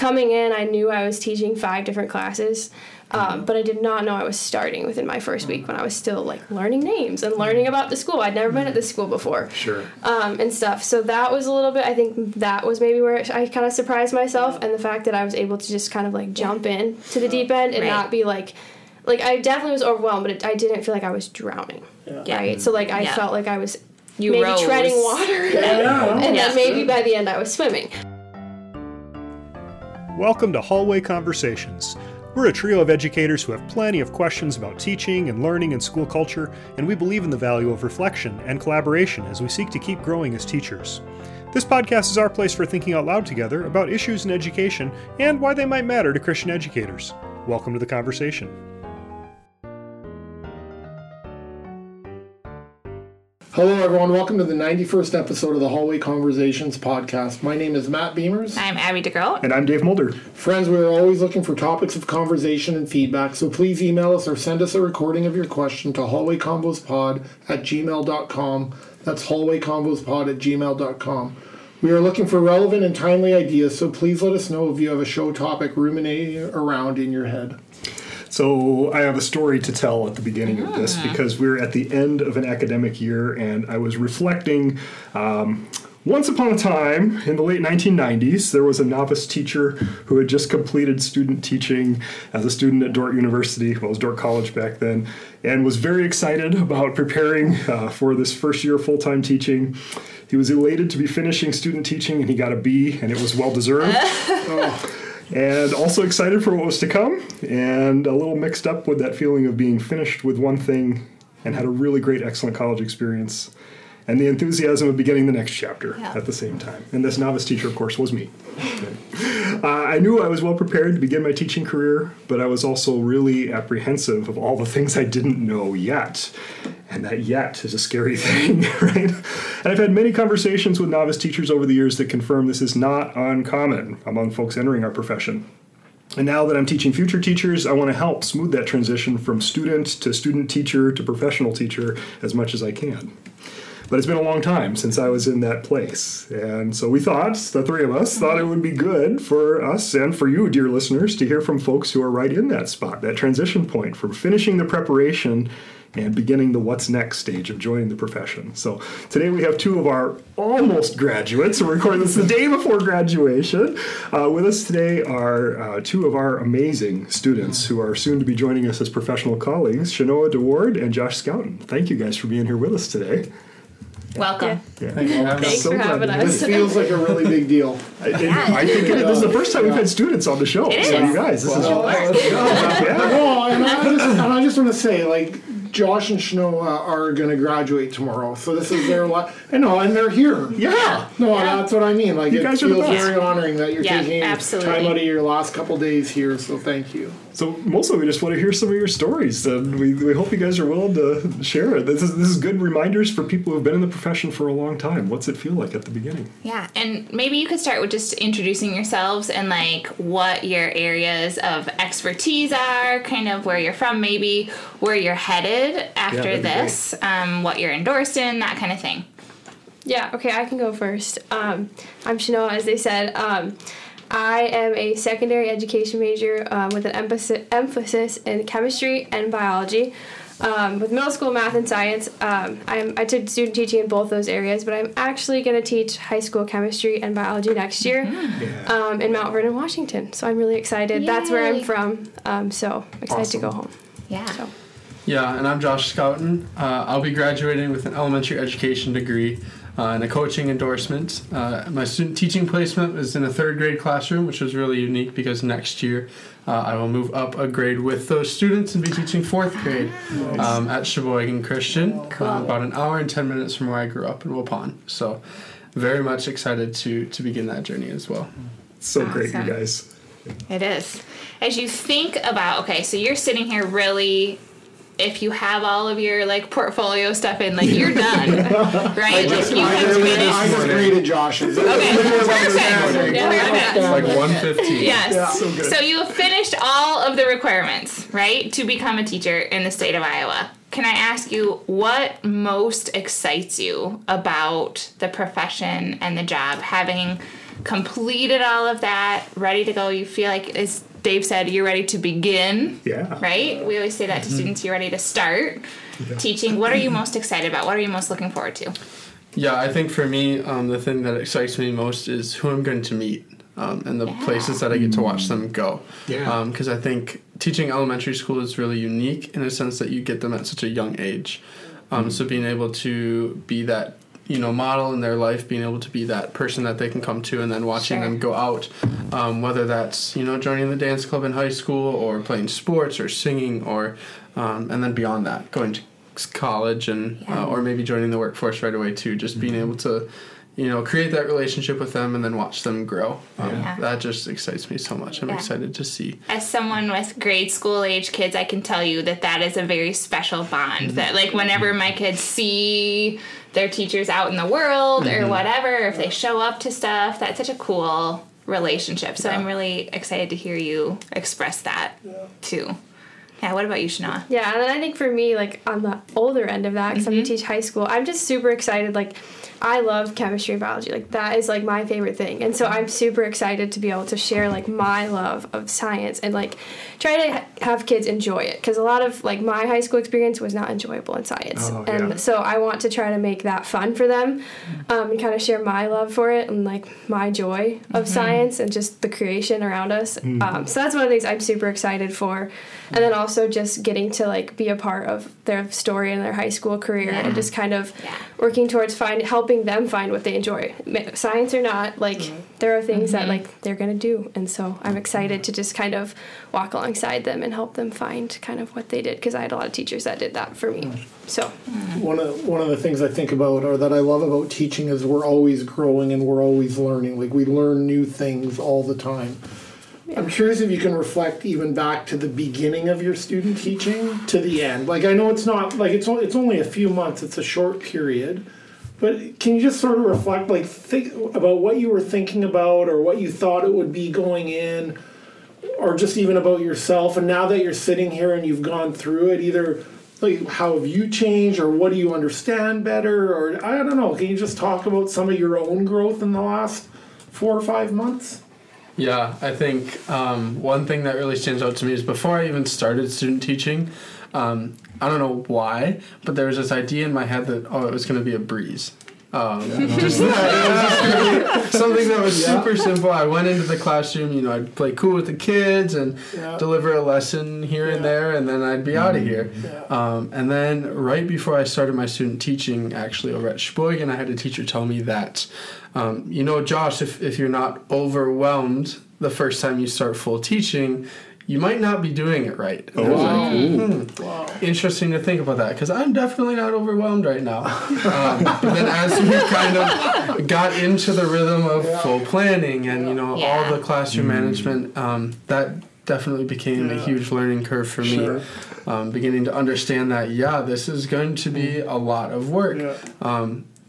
coming in, I knew I was teaching five different classes. Um, but I did not know I was starting within my first week when I was still like learning names and learning about the school. I'd never been at this school before. Sure. Um, and stuff. So that was a little bit. I think that was maybe where I kind of surprised myself, and the fact that I was able to just kind of like jump in to the deep end and Right. not be like, like I definitely was overwhelmed, but it, I didn't feel like I was drowning. Yeah. Right. So like I Yeah. felt like I was You maybe rose. treading water, Yeah. and Yeah. then maybe by the end I was swimming. Welcome to Hallway Conversations. We're a trio of educators who have plenty of questions about teaching and learning and school culture, and we believe in the value of reflection and collaboration as we seek to keep growing as teachers. This podcast is our place for thinking out loud together about issues in education and why they might matter to Christian educators. Welcome to the conversation. Hello, everyone. Welcome to the 91st episode of the Hallway Conversations podcast. My name is Matt Beimers. I'm Abby De Groot. And I'm Dave Mulder. Friends, we are always looking for topics of conversation and feedback, so please email us or send us a recording of your question to hallwayconvospod at gmail.com. That's hallwayconvospod at gmail.com. We are looking for relevant and timely ideas, so please let us know if you have a show topic ruminating around in your head. So I have a story to tell at the beginning of this because we're at the end of an academic year, and I was reflecting. Um, once upon a time, in the late 1990s, there was a novice teacher who had just completed student teaching as a student at Dordt University, well, it was Dordt College back then, and was very excited about preparing uh, for this first year of full time teaching. He was elated to be finishing student teaching, and he got a B, and it was well deserved and also excited for what was to come, and a little mixed up with that feeling of being finished with one thing and had a really great, excellent college experience, and the enthusiasm of beginning the next chapter Yeah. at the same time. And this novice teacher, of course, was me. Uh, I knew I was well prepared to begin my teaching career, but I was also really apprehensive of all the things I didn't know yet. And that yet is a scary thing, right? And I've had many conversations with novice teachers over the years that confirm this is not uncommon among folks entering our profession. And now that I'm teaching future teachers, I want to help smooth that transition from student to student teacher to professional teacher as much as I can. But it's been a long time since I was in that place. And so we thought, the three of us, thought it would be good for us and for you, dear listeners, to hear from folks who are right in that spot, that transition point from finishing the preparation and beginning the what's next stage of joining the profession. So today we have two of our almost graduates. We're recording this the day before graduation. Uh, with us today are uh, two of our amazing students who are soon to be joining us as professional colleagues, Shanoah De Waard and Josh Schouten. Thank you guys for being here with us today. Welcome. Yeah. Thanks So for having us. This feels like a really big deal. I, it- I think it, this is the first time we've had students on the show. It so is. you guys, this Well, is yeah. Well, and I just, and I just want to say, like, Josh and Snow uh, are going to graduate tomorrow, so this is their last. I know, and they're here. Yeah. No, that's what I mean. Like, You it guys feels best. very honoring that you're Yeah, taking absolutely. time out of your last couple days here. So thank you. So mostly we just want to hear some of your stories, and we, we hope you guys are willing to share it. This is this is good reminders for people who've been in the profession for a long time. What's it feel like at the beginning? Yeah, and maybe you could start with just introducing yourselves and like what your areas of expertise are, kind of where you're from, maybe where you're headed after that'd this, um, what you're endorsed in, that kind of thing. Yeah, okay, I can go first. Um, I'm Shanoah, as they said. Um, I am a secondary education major um, with an emphasis, emphasis in chemistry and biology. Um, with middle school math and science, um, I'm, I took student teaching in both those areas, but I'm actually going to teach high school chemistry and biology next year um, in Mount Vernon, Washington. So I'm really excited. That's where I'm from. Um, so excited to go home. Yeah. So. Yeah, and I'm Josh Schouten. Uh, I'll be graduating with an elementary education degree uh, and a coaching endorsement. Uh, my student teaching placement is in a third grade classroom, which was really unique because next year uh, I will move up a grade with those students and be teaching fourth grade um, at Sheboygan Christian, uh, about an hour and 10 minutes from where I grew up in Waupun. So, very much excited to, to begin that journey as well. So great, you guys. It is. As you think about, okay, so you're sitting here really. If you have all of your like portfolio stuff in, like you're done, right? Like you I have just, finished. I just graded Josh's. Okay, perfect. Yeah, Perfect. Like 115. Yes. So good. So you have finished all of the requirements, right, to become a teacher in the state of Iowa. Can I ask you what most excites you about the profession and the job, having completed all of that, ready to go. You feel like, as Dave said, you're ready to begin. Yeah. Right? We always say that to students you're ready to start teaching. What are you most excited about? What are you most looking forward to? Yeah, I think for me, um, the thing that excites me most is who I'm going to meet um, and the Yeah. places that I get to watch them go. Yeah. Because I think teaching elementary school is really unique in a sense that you get them at such a young age. Um, So being able to be that you know model in their life, being able to be that person that they can come to, and then watching Sure. them go out, um, whether that's you know joining the dance club in high school or playing sports or singing or um, and then beyond that going to college and Yeah. uh, or maybe joining the workforce right away too. Just being able to you know create that relationship with them and then watch them grow. Um, Yeah. That just excites me so much. I'm Yeah. excited to see. as someone with grade school age kids, I can tell you that that is a very special bond. Mm-hmm. That like whenever mm-hmm. my kids see their teachers out in the world or mm-hmm. whatever, if they show up to stuff, that's such a cool relationship. So I'm really excited to hear you express that too. Yeah. What about you, Shana? Yeah, and then I think for me, like on the older end of that, because I'm gonna teach high school, I'm just super excited. Like, I love chemistry and biology. Like that is like my favorite thing, and so I'm super excited to be able to share like my love of science and like try to ha- have kids enjoy it. Because a lot of like my high school experience was not enjoyable in science, Oh, and yeah. so I want to try to make that fun for them, um, and kind of share my love for it and like my joy of science and just the creation around us. Um, so that's one of the things I'm super excited for, and then also just getting to like be a part of their story and their high school career Yeah. and just kind of Yeah. working towards find helping them find what they enjoy, science or not. Like mm-hmm. there are things that mm-hmm. like they're gonna do, and so I'm excited to just kind of walk alongside them and help them find kind of what they did because I had a lot of teachers that did that for me. Mm. So mm. One of one of the things I think about or that I love about teaching is we're always growing and we're always learning. Like we learn new things all the time. I'm curious if you can reflect even back to the beginning of your student teaching to the end. Like I know it's not like it's only, it's only a few months. It's a short period. But can you just sort of reflect like think about what you were thinking about or what you thought it would be going in or just even about yourself? And now that you're sitting here and you've gone through it either like how have you changed or what do you understand better? Or i don't know can you just talk about some of your own growth in the last four or five months? Yeah, I think um, one thing that really stands out to me is before I even started student teaching, um, I don't know why, but there was this idea in my head that oh, it was going to be a breeze. Um, just that it was just gonna be something that was super simple. I went into the classroom, you know, I'd play cool with the kids and Yeah. deliver a lesson here and there, and then I'd be out of here. Yeah. Um, and then right before I started my student teaching, actually over at Sheboygan, I had a teacher tell me that, um, you know, Josh, if, if you're not overwhelmed the first time you start full teaching, you might not be doing it right. And I was like, "Hmm, wow interesting to think about that because I'm definitely not overwhelmed right now. Um, but then as we kind of got into the rhythm of full planning and you know Yeah. all the classroom management, um, that definitely became a huge learning curve for Sure. me. Um, beginning to understand that yeah, this is going to be a lot of work.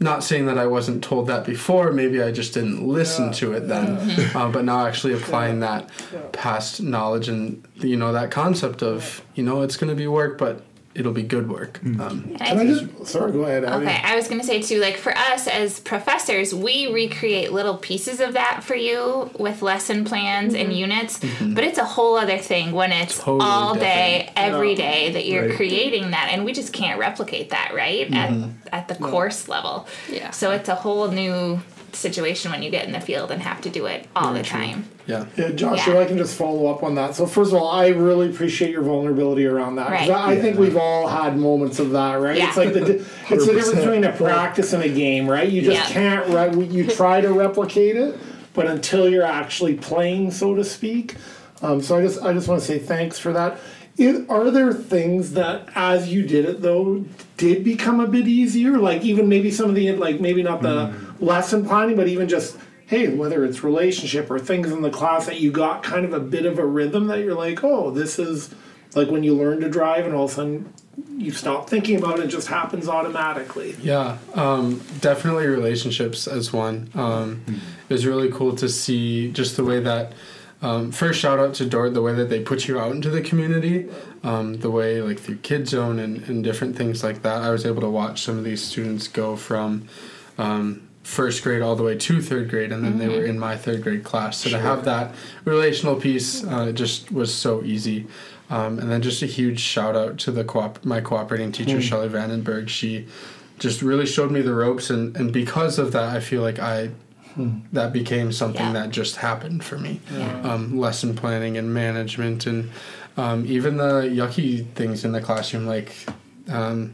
Yeah. Not saying that I wasn't told that before. Maybe I just didn't listen Yeah. to it then. Uh, but now actually applying that past knowledge and you know that concept of you know it's going to be work, but it'll be good work. Mm. Um, can i just sorry go ahead Abby. Okay, I was gonna say too, like for us as professors, we recreate little pieces of that for you with lesson plans and mm-hmm. units, mm-hmm. but it's a whole other thing when it's Totally all day, different. every Yeah. day that you're Right. creating that, and we just can't replicate that, right? At mm-hmm. at the course level. Yeah. So it's a whole new situation when you get in the field and have to do it all the time. yeah. Yeah, Josh, Yeah. if I can just follow up on that. So, first of all, I really appreciate your vulnerability around that. Right. I, I think we've all had moments of that, right? Yeah. It's like the it's the difference between a practice and a game, right? You just Yeah. can't. Re- you try to replicate it, but until you're actually playing, so to speak. Um, so I just I just want to say thanks for that. It, are there things that, as you did it though, did become a bit easier? Like even maybe some of the like maybe not the lesson planning, but even just hey, whether it's relationship or things in the class that you got kind of a bit of a rhythm that you're like, oh, this is like when you learn to drive and all of a sudden you stop thinking about it, it just happens automatically. Yeah, um, definitely relationships as one. Um, It was really cool to see just the way that. Um, first, shout out to Dordt, the way that they put you out into the community, um, the way like through Kid Zone and, and different things like that. I was able to watch some of these students go from, um, first grade all the way to third grade, and then they were in my third grade class. So to have that relational piece uh, just was so easy. Um, and then just a huge shout out to the coop- my cooperating teacher Shelly Vandenberg. She just really showed me the ropes, and, and because of that, I feel like I that became something Yeah. that just happened for me. Yeah. Um, lesson planning and management, and um, even the yucky things in the classroom, like um,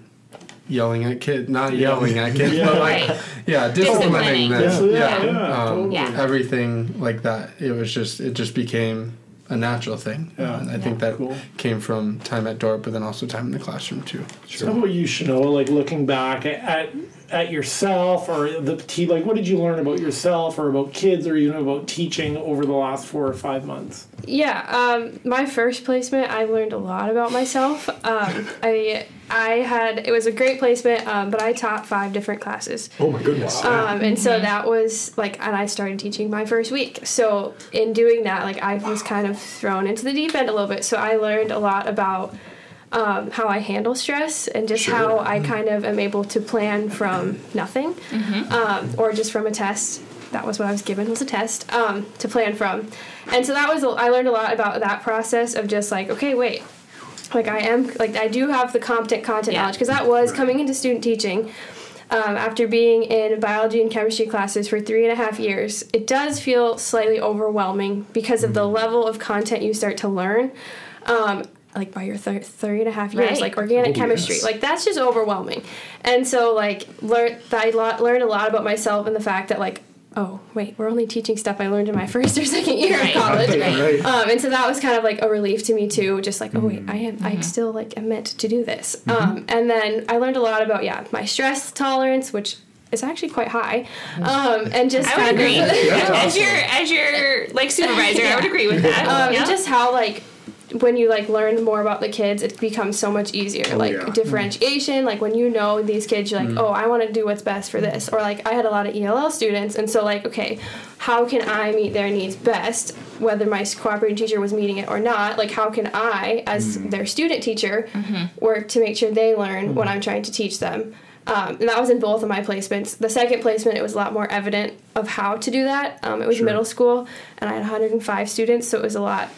yelling at kids, not yelling at kids, but like Right. yeah, Disciplining. disciplining them. Yeah, Yeah, yeah, Um. Yeah. everything like that. It was just it just became a natural thing. Yeah. and I think that Cool. came from time at Dordt, but then also time in the classroom too. How about you, Shanoah? Like looking back at, at at yourself or the te- like, what did you learn about yourself or about kids or even about teaching over the last four or five months? Yeah, um, my first placement, I learned a lot about myself. Um, I I had it was a great placement, um, but I taught five different classes, Oh my goodness. um, and so that was like, and I started teaching my first week. So in doing that, like I was kind of thrown into the deep end a little bit. So I learned a lot about um, how I handle stress and just Sure. how I kind of am able to plan from nothing, um, or just from a test. That was what I was given was a test um, to plan from, and so that was I learned a lot about that process of just like okay wait, like I am like I do have the competent content Yeah. knowledge because that was coming into student teaching. Um, after being in biology and chemistry classes for three and a half years, it does feel slightly overwhelming because of the level of content you start to learn. Um, like by your thir- three and a half years, Right. like organic Oh, chemistry, yes. like that's just overwhelming. And so, like, learn I lo- learned a lot about myself and the fact that, like, oh wait, we're only teaching stuff I learned in my first or second year Right. of college. Right. right. Um, and so that was kind of like a relief to me too. Just like, oh wait, Mm-hmm. I am, I still like am meant to do this. Um, and then I learned a lot about yeah, my stress tolerance, which is actually quite high, um, and just I would kind agree. of as your as your like supervisor, I would agree with that. um, yeah. and just how like when you like learn more about the kids it becomes so much easier like yeah. differentiation like when you know these kids you're like oh i want to do what's best for this or like i had a lot of ell students and so like okay how can i meet their needs best whether my cooperating teacher was meeting it or not like how can i as their student teacher work to make sure they learn what i'm trying to teach them um, and that was in both of my placements. The second placement, it was a lot more evident of how to do that. Um, it was Sure. middle school, and I had 105 students, so it was a lot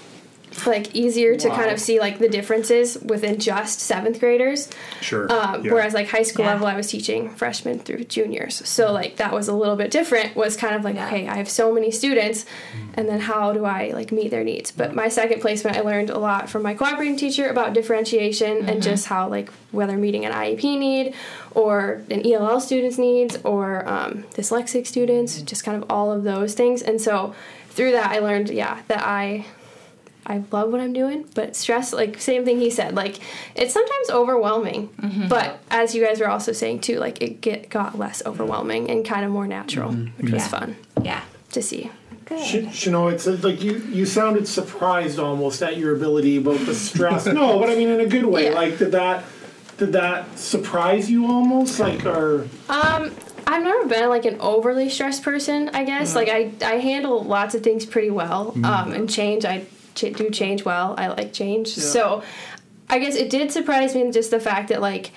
like easier to kind of see like the differences within just seventh graders. Sure. Um, yeah. Whereas like high school Yeah. level, I was teaching freshmen through juniors, so like that was a little bit different. Was kind of like Yeah. okay, I have so many students, and then how do I like meet their needs? But my second placement, I learned a lot from my cooperating teacher about differentiation and just how like whether meeting an IEP need or an ELL student's needs or um, dyslexic students, just kind of all of those things. And so through that, I learned yeah that I I love what I'm doing, but stress, like same thing he said, like it's sometimes overwhelming. But as you guys were also saying too, like it get got less overwhelming and kind of more natural, which was fun yeah. to see. Sh- you know, it's like you you sounded surprised almost at your ability about the stress. no, but I mean in a good way. Yeah. Like did that did that surprise you almost? Like or Um, I've never been like an overly stressed person. I guess like I I handle lots of things pretty well. Um, and change I ch- do change well. I like change. So, I guess it did surprise me just the fact that like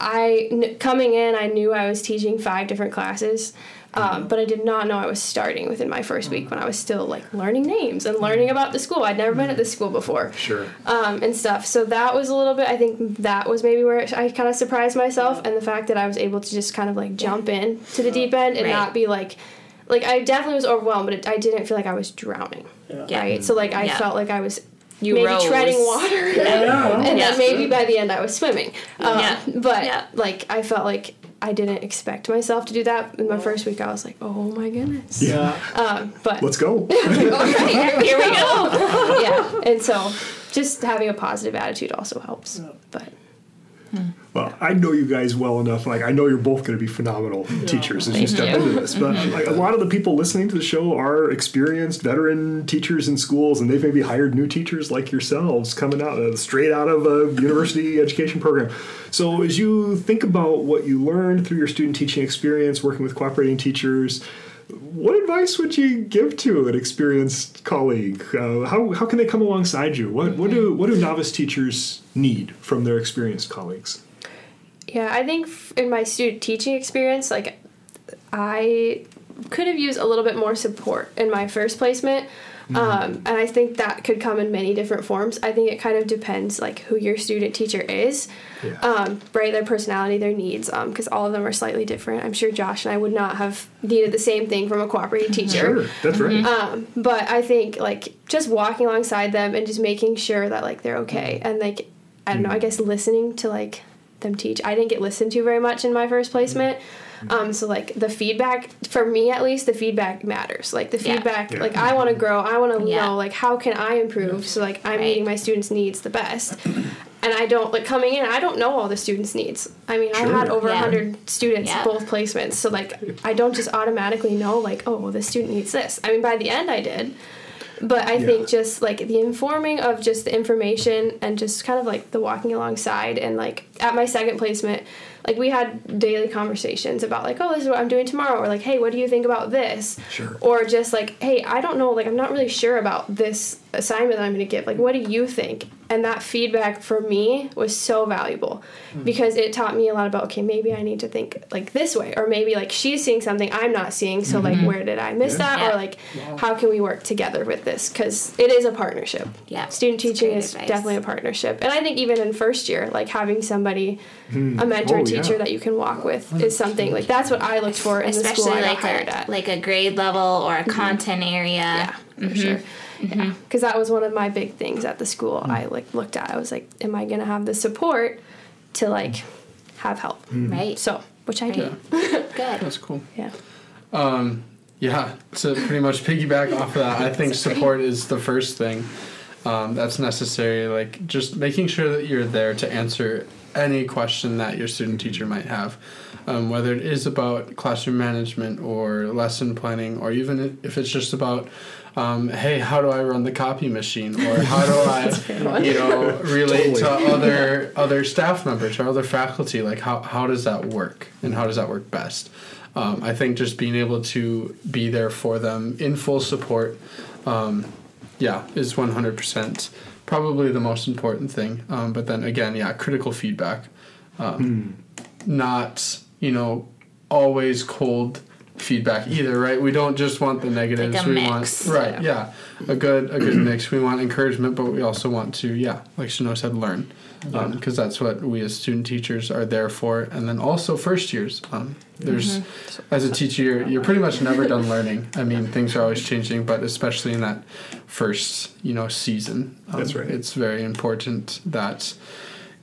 I coming in I knew I was teaching five different classes. Um, but I did not know I was starting within my first week when I was still like learning names and learning about the school. I'd never been at this school before Sure. um, and stuff. So that was a little bit. I think that was maybe where I kind of surprised myself, and the fact that I was able to just kind of like jump in to the deep end and Right. not be like, like I definitely was overwhelmed, but it, I didn't feel like I was drowning. Yeah. Right. So like I Yeah. felt like I was You maybe rose. treading water, yeah, and Yeah. then maybe by the end I was swimming. Um, Yeah. But Yeah. like I felt like. I didn't expect myself to do that. In my first week, I was like, "Oh my goodness!" yeah. Um, but Let's go. Alright, Here we go. yeah, and so just having a positive attitude also helps. But Well, I know you guys well enough. Like, I know you're both going to be phenomenal teachers as you step you. into this. But like, a lot of the people listening to the show are experienced veteran teachers in schools, and they've maybe hired new teachers like yourselves coming out uh, straight out of a university education program. So, as you think about what you learned through your student teaching experience, working with cooperating teachers. What advice would you give to an experienced colleague? Uh, how, how can they come alongside you? What, what do what do novice teachers need from their experienced colleagues? Yeah, I think in my student teaching experience, like I could have used a little bit more support in my first placement. Um, and I think that could come in many different forms. I think it kind of depends, like who your student teacher is, Yeah. um, right? Their personality, their needs, because all of them are slightly different. I'm sure Josh and I would not have needed the same thing from a cooperating teacher. Sure, that's right. Um, but I think like just walking alongside them and just making sure that like they're okay and like I don't know, I guess listening to like them teach. I didn't get listened to very much in my first placement. Um, so like the feedback for me at least the feedback matters. Like the feedback Yeah. like I want to grow. I want to Yeah. know like how can I improve so like I'm Right. meeting my students' needs the best. And I don't like coming in. I don't know all the students' needs. I mean, I had over a Yeah. hundred students Yeah. both placements, so like I don't just automatically know like oh well this student needs this. I mean by the end I did, but I Yeah. think just like the informing of just the information and just kind of like the walking alongside and like at my second placement, like we had daily conversations about like oh this is what I'm doing tomorrow or like hey what do you think about this Sure. or just like hey I don't know like I'm not really sure about this assignment that I'm going to give like what do you think and that feedback for me was so valuable hmm. because it taught me a lot about okay maybe I need to think like this way. Or maybe like she's seeing something I'm not seeing so like mm-hmm. where did I miss Yeah. that? Yeah. or like how can we work together with this? Because it is a partnership. Yeah, student that's teaching is advice. definitely a partnership. And I think even in first year like having somebody hmm. a mentor Oh, teacher yeah. that you can walk with is something like that's what I looked for in the school especially I got like hired a at. like a grade level or a mm-hmm. content area. yeah, for mm-hmm. sure. Yeah, because that was one of my big things at the school. I like looked at. I was like, "Am I gonna have the support to like have help?" Right. So, which I do. Good. That's cool. Yeah. Um, yeah, to pretty much piggyback off of that, I think support is the first thing um, that's necessary. Like just making sure that you're there to answer any question that your student teacher might have, um, whether it is about classroom management or lesson planning, or even if it's just about, um, hey, how do I run the copy machine, or how do I, you know, relate to other other staff members or other faculty? Like how how does that work, and how does that work best? Um, I think just being able to be there for them in full support, um, yeah, is 100% probably the most important thing. Um, but then again, yeah, critical feedback. Um, Not, you know, always cold feedback either, right? We don't just want the negatives. Like a we mix. want right, yeah. A good a good mix. We want encouragement, but we also want to, yeah, like Chanel said, learn. Because that's what we as student teachers are there for, and then also first years. Um, there's, as a teacher, you're, you're pretty much never done learning. I mean, things are always changing, but especially in that first, you know, season, um, That's right. It's very important that,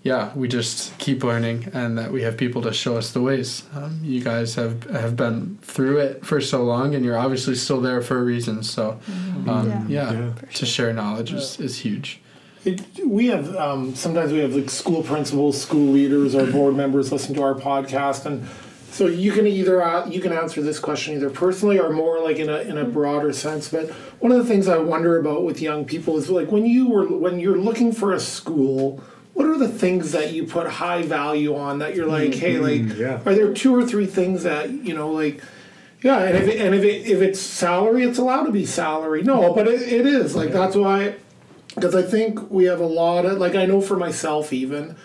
yeah, we just keep learning and that we have people to show us the ways. Um, you guys have have been through it for so long, and you're obviously still there for a reason. So, um, Yeah. yeah, Yeah. to share knowledge is, is huge. It, we have um, sometimes we have like school principals, school leaders, or board members listen to our podcast, and so you can either uh, you can answer this question either personally or more like in a in a broader sense. But one of the things I wonder about with young people is like when you were when you're looking for a school. What are the things that you put high value on that you're like, hey, mm-hmm. like, yeah. are there two or three things that you know, like, yeah, and if it, and if it, if it's salary, it's allowed to be salary. No, but it, it is like that's why because I think we have a lot of like I know for myself even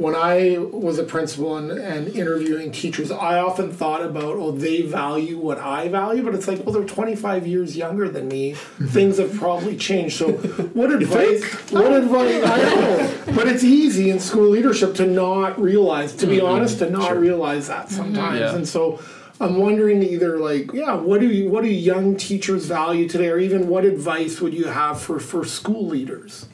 when I was a principal and, and interviewing teachers, I often thought about oh they value what I value, but it's like well they're 25 years younger than me. Things have probably changed. So what advice? What advice? I know, but it's easy in school leadership to not realize. To be mm-hmm. honest, to not realize that mm-hmm. sometimes, Yeah. and so. I'm wondering either like, yeah, what do you, what do young teachers value today, or even what advice would you have for, for school leaders?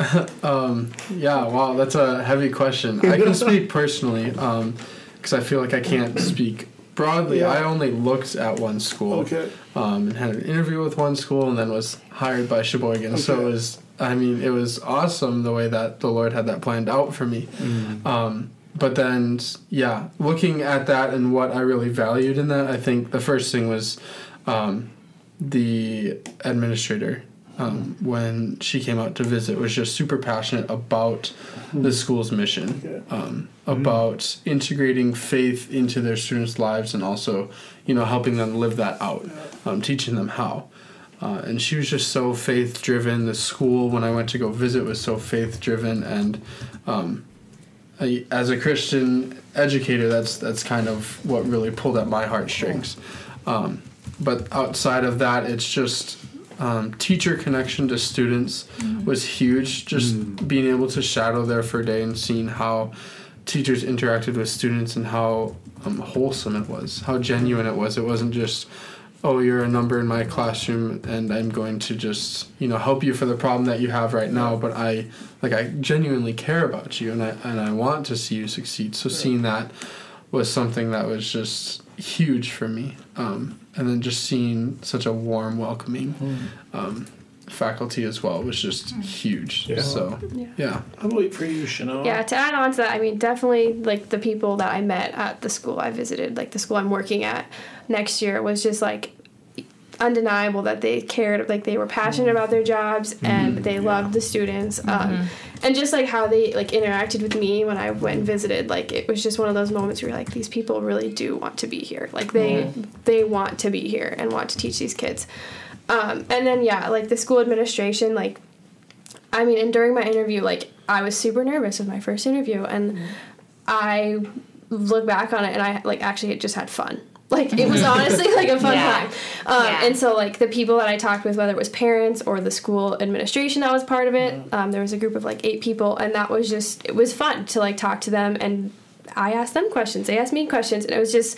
Yeah, wow, that's a heavy question. I can speak personally because I feel like I can't speak broadly. Yeah. I only looked at one school Okay. um, and had an interview with one school and then was hired by Sheboygan. So it was, I mean, it was awesome the way that the Lord had that planned out for me. Um, but then, yeah, looking at that and what I really valued in that, I think the first thing was um, the administrator um, when she came out to visit was just super passionate about the school's mission um, about integrating faith into their students lives and also you know helping them live that out um, teaching them how. Uh, and she was just so faith driven the school when i went to go visit was so faith driven and um, I, as a Christian educator, that's that's kind of what really pulled at my heartstrings. Um, but outside of that, it's just um, teacher connection to students was huge. Just being able to shadow there for a day and seeing how teachers interacted with students and how um, wholesome it was, how genuine it was. It wasn't just, oh, you're a number in my classroom and I'm going to just, you know, help you for the problem that you have right now. But I, like, I genuinely care about you and I and I want to see you succeed. So seeing that was something that was just huge for me. Um, and then just seeing such a warm, welcoming um, faculty as well was just huge. Yeah. So Yeah. yeah. How about for you, Chanel? Yeah, to add on to that, I mean, definitely like the people that I met at the school I visited, like the school I'm working at next year, was just like undeniable that they cared, like they were passionate about their jobs and they loved the students. Um, and just like how they like interacted with me when I went and visited, like it was just one of those moments where you're like, these people really do want to be here. Like they they want to be here and want to teach these kids. Um, and then yeah, like the school administration, like I mean, and during my interview, like I was super nervous with my first interview, and I look back on it, and I like actually just had fun. Like it was honestly like a fun Yeah. time, um, Yeah. and so like the people that I talked with, whether it was parents or the school administration that was part of it, um, there was a group of like eight people, and that was just it was fun to like talk to them, and I asked them questions, they asked me questions, and it was just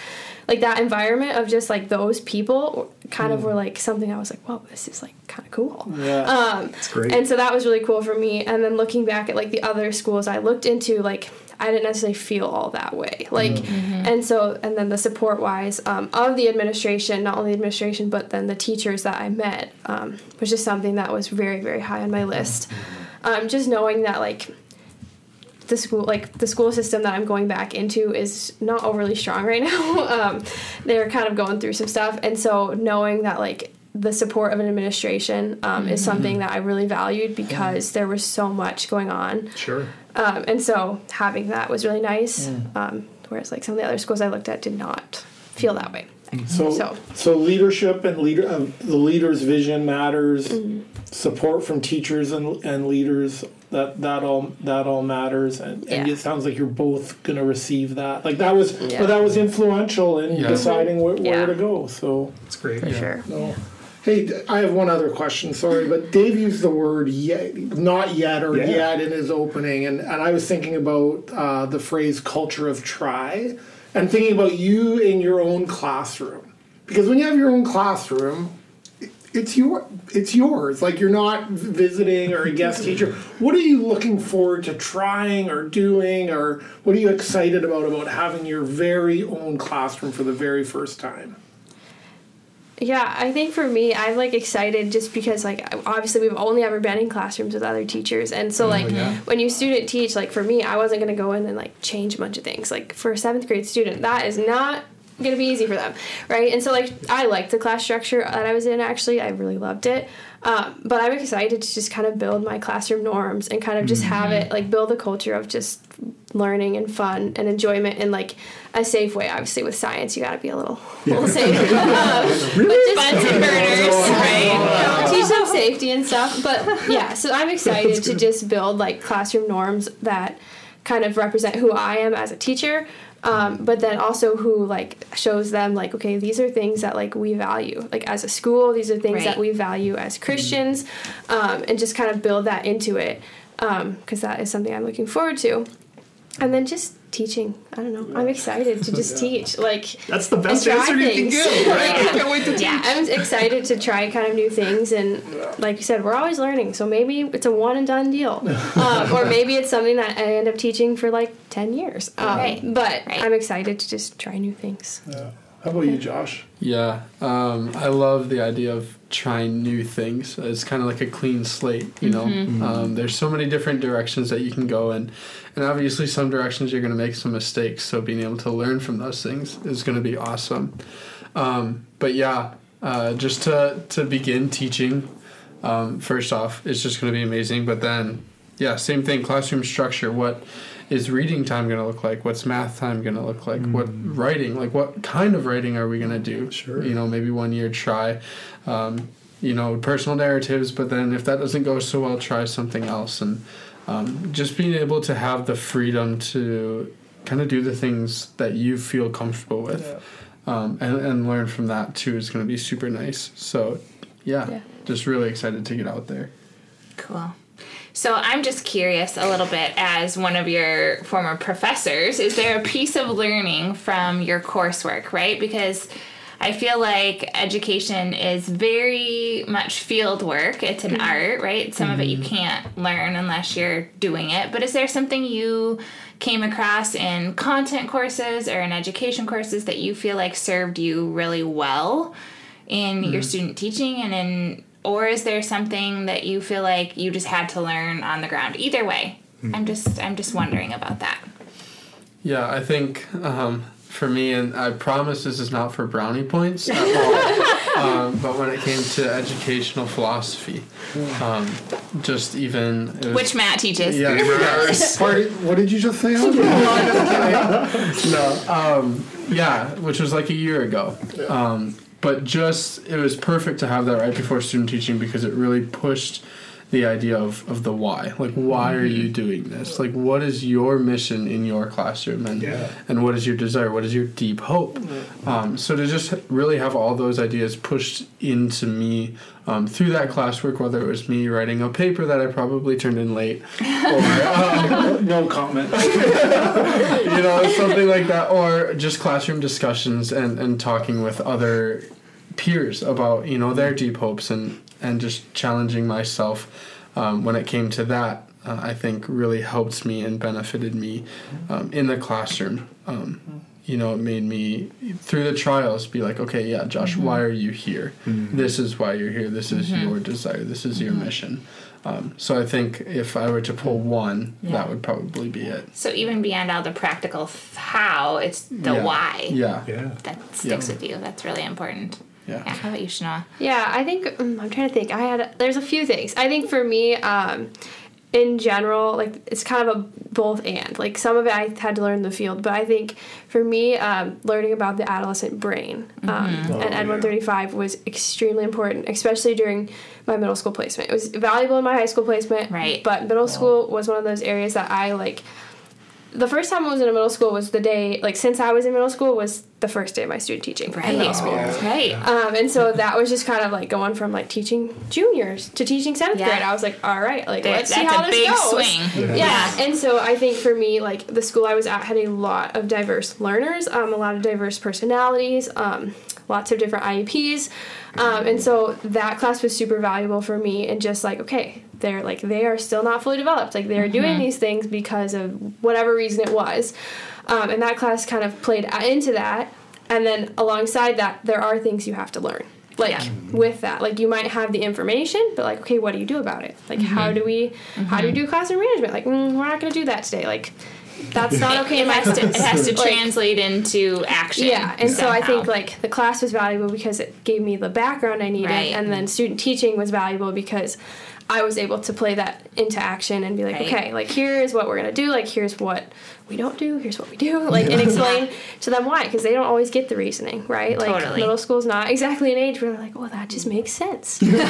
like that environment of just like those people kind of were like something I was like, whoa, this is like kind of cool. Yeah. Um, It's great. and so that was really cool for me. And then looking back at like the other schools I looked into, like I didn't necessarily feel all that way. Like, and so, and then the support wise um, of the administration, not only the administration, but then the teachers that I met, um, was just something that was very, very high on my list. Um, just knowing that like the school like the school system that I'm going back into is not overly strong right now. um, they're kind of going through some stuff, and so knowing that like the support of an administration um, is something that I really valued because there was so much going on, Sure. um, and so having that was really nice. Um, whereas like some of the other schools I looked at did not feel that way. So, So- so, leadership and leader, uh, the leader's vision matters. Mm-hmm. Support from teachers and, and leaders that that all that all matters, and, and Yeah. it sounds like you're both gonna receive that. Like that was, Yeah. but that was influential in Yeah. deciding where, where to go. So, It's great. For sure. no. Hey, I have one other question. Sorry, but Dave used the word yet, not yet, or Yeah. yet in his opening, and, and I was thinking about uh, the phrase "culture of try," and thinking about you in your own classroom, because when you have your own classroom, it's your it's yours. Like you're not visiting or a guest teacher. What are you looking forward to trying or doing, or what are you excited about about having your very own classroom for the very first time? Yeah, I think for me, I'm like excited just because like obviously we've only ever been in classrooms with other teachers, and so mm, like yeah. when you student teach, like for me, I wasn't gonna go in and like change a bunch of things. Like for a seventh grade student, that is not gonna be easy for them, right? And so like I liked the class structure that I was in. Actually, I really loved it. Um, but I'm excited to just kind of build my classroom norms and kind of just have it like build a culture of just learning and fun and enjoyment in like a safe way. Obviously, with science, you got to be a little, little safe. Um, but just- Bunsen burners, right? teach them safety and stuff. But yeah, so I'm excited to just build like classroom norms that kind of represent who I am as a teacher. Um, but then also who like shows them like okay these are things that like we value like as a school these are things Right. that we value as christians um, and just kind of build that into it because that is something i'm looking forward to and then just teaching i don't know i'm excited to just teach like That's the best and try answer you can give. Right? I can't wait to Yeah. I'm excited to try kind of new things, and like you said, we're always learning. So maybe it's a one and done deal, um, or maybe it's something that I end up teaching for like ten years. Um, Right. But Right. I'm excited to just try new things. How about you, Josh? Yeah, um, I love the idea of trying new things. It's kind of like a clean slate, you know. Um, there's so many different directions that you can go in, and obviously some directions you're going to make some mistakes. So being able to learn from those things is going to be awesome. Um, but yeah, uh, just to to begin teaching, um, first off, it's just going to be amazing. But then, yeah, same thing. Classroom structure. What is reading time going to look like? What's math time going to look like? What writing? Like what kind of writing are we going to do? Sure. You know, maybe one year try, um, you know, personal narratives. But then if that doesn't go so well, try something else. And um, just being able to have the freedom to kind of do the things that you feel comfortable with um, and, and learn from that too is going to be super nice so yeah, Yeah. just really excited to get out there Cool. So I'm just curious a little bit as one of your former professors, is there a piece of learning from your coursework, right? Because I feel like education is very much field work. It's an mm-hmm. art, right? Some of it you mm-hmm. can't learn unless you're doing it. But is there something you came across in content courses or in education courses that you feel like served you really well in your mm. student teaching and in or is there something that you feel like you just had to learn on the ground? Either way i'm just i'm just wondering about that. Yeah, I think um, for me, and I promise this is not for brownie points at all, um, but when it came to educational philosophy, um, just even was, which matt teaches. Yeah, yes. Party, what did you just say? No, um, yeah, which was like a year ago. But just it was perfect to have that right before student teaching because it really pushed the idea of, of the why. Like, why are you doing this? Like, what is your mission in your classroom, and Yeah. and what is your desire? What is your deep hope? Um, so to just really have all those ideas pushed into me um, through that classwork, whether it was me writing a paper that I probably turned in late, or um, no comment. you know, something like that, or just classroom discussions and, and talking with other peers about you know their deep hopes and and just challenging myself um, when it came to that. Uh, I think really helped me and benefited me um, in the classroom. Um, you know, it made me through the trials be like, okay, yeah, Josh, why are you here? This is why you're here. This is your desire. This is your mission. Um, so I think if I were to pull one, Yeah. that would probably be it. so even beyond all the practical f- how it's the Yeah. why Yeah. Yeah. that sticks Yeah. with you that's really important Yeah. yeah how about you Shanoah? Yeah, I think um, I'm trying to think. I had there's a few things. I think for me, um, in general, like it's kind of a both and. Like some of it I had to learn in the field, but I think for me, um, learning about the adolescent brain um, Oh, and Ed yeah. 135 was extremely important, especially during my middle school placement. It was valuable in my high school placement, Right. But middle school was one of those areas that I like. The first time I was in a middle school was the day, like since I was in middle school, was the first day of my student teaching. in right middle school. right Um, and so that was just kind of like going from like teaching juniors to teaching seventh Yeah. grade. I was like, all right, like There- let's see how a this big goes. swing Yeah. and so I think for me, like the school I was at had a lot of diverse learners, um, a lot of diverse personalities, um, lots of different IEPs, um, and so that class was super valuable for me. And just like, okay, they're like they are still not fully developed. Like they're doing these things because of whatever reason it was, um, and that class kind of played into that. And then alongside that, there are things you have to learn. Like Yeah. with that, like you might have the information, but like, okay, what do you do about it? Like, Mm-hmm. how do we, how do we do classroom management? Like, mm, we're not going to do that today. Like, that's not okay. it in my has to it has to Like, translate into action yeah, and so I think like the class was valuable because it gave me the background I needed, Right. and then student teaching was valuable because I was able to play that into action and be like, Right. okay, like here is what we're gonna do, like here's what we don't do, here's what we do, like and explain to them why because they don't always get the reasoning, right? Like Totally. middle school's not exactly an age where they're like, well, that just makes sense. um, and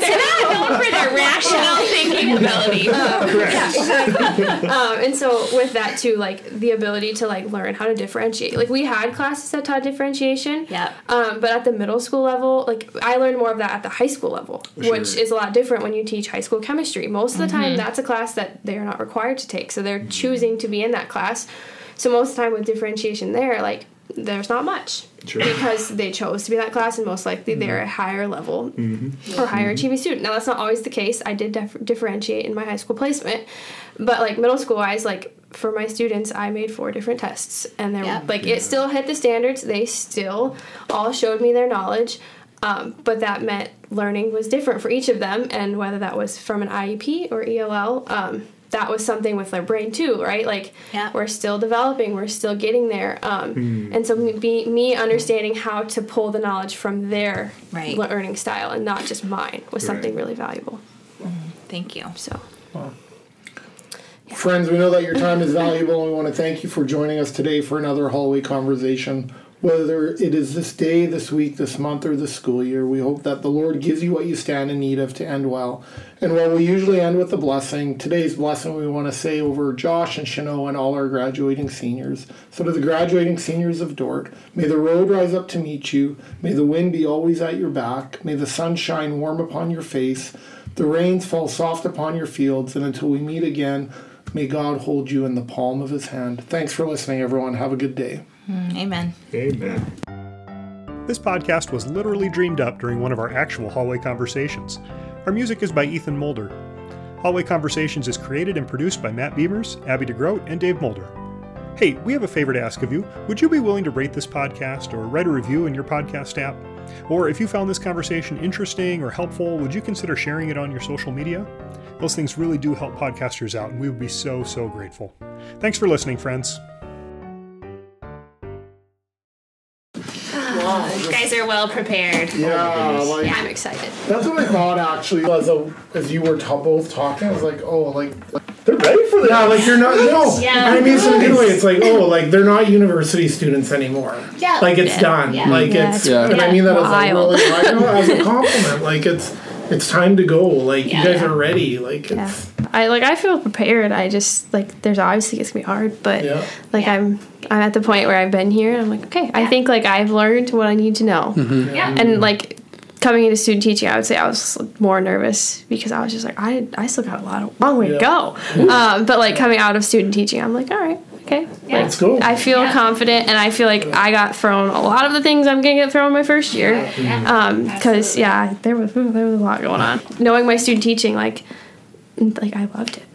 they're not known for their rational thinking ability yeah, exactly. um, and so with that too, like the ability to like learn how to differentiate. Like we had classes that taught differentiation. Yep. Um, but at the middle school level, like I learned more of that at the high school level, which is a lot different when you teach high school chemistry. Most of the time, that's a class that they are not required to take, so they're choosing to be in that class. So most of the time with differentiation, there like there's not much Sure. because they chose to be in that class, and most likely they're a higher level or higher achieving student. Now that's not always the case. I did dif- differentiate in my high school placement, but like middle school wise, like for my students, I made four different tests, and they're Yep. like it still hit the standards. They still all showed me their knowledge, um, but that meant learning was different for each of them, and whether that was from an IEP or ELL. Um, that was something with their brain too, right? Like Yeah. we're still developing, we're still getting there, um, and so me, me understanding how to pull the knowledge from their Right. learning style and not just mine was something really valuable. thank you So Friends, we know that your time is valuable and we want to thank you for joining us today for another hallway conversation. Whether it is this day, this week, this month, or this school year, we hope that the Lord gives you what you stand in need of to end well. And while we usually end with a blessing, today's blessing we want to say over Josh and Chanel and all our graduating seniors. So to the graduating seniors of Dordt, may the road rise up to meet you. May the wind be always at your back. May the sun shine warm upon your face. The rains fall soft upon your fields. And until we meet again, may God hold you in the palm of his hand. Thanks for listening, everyone. Have a good day. Hmm, amen. Amen. This podcast was literally dreamed up during one of our actual hallway conversations. Our music is by Ethan Mulder. Hallway Conversations is created and produced by Matt Beimers, Abby De Groot, and Dave Mulder. Hey, we have a favor to ask of you. Would you be willing to rate this podcast or write a review in your podcast app? Or if you found this conversation interesting or helpful, would you consider sharing it on your social media? Those things really do help podcasters out, and we would be so, so grateful. Thanks for listening, friends. Well prepared. Yeah, oh, like I'm excited. that's what I thought actually. As a, as you were t- both talking, I was like, oh, like, like they're ready for this. Yeah, like you're not. No, Yeah. I mean, some good way. It's like, oh, like they're not university students anymore. Yeah. like it's Yeah. done. Yeah. Like Yeah, it's, it's and I mean that as a wild. really, I know, as a compliment. Like it's, it's time to go. Like Yeah. you guys are ready. Like Yeah. it's, I like I feel prepared. I just like there's obviously it's gonna be hard, but Yeah. like Yeah. I'm I'm at the point where I've been here and I'm like, okay, I think like I've learned what I need to know. Yeah. And like coming into student teaching, I would say I was more nervous because I was just like, I I still got a lot of long way to go. Um, but like coming out of student teaching, I'm like, all right, okay. Yeah. Like, Let's. I feel Yeah. confident, and I feel like I got thrown a lot of the things I'm gonna get thrown my first year. Yeah. Um, because yeah, there was there was a lot going on. Knowing my student teaching, like, like I loved it.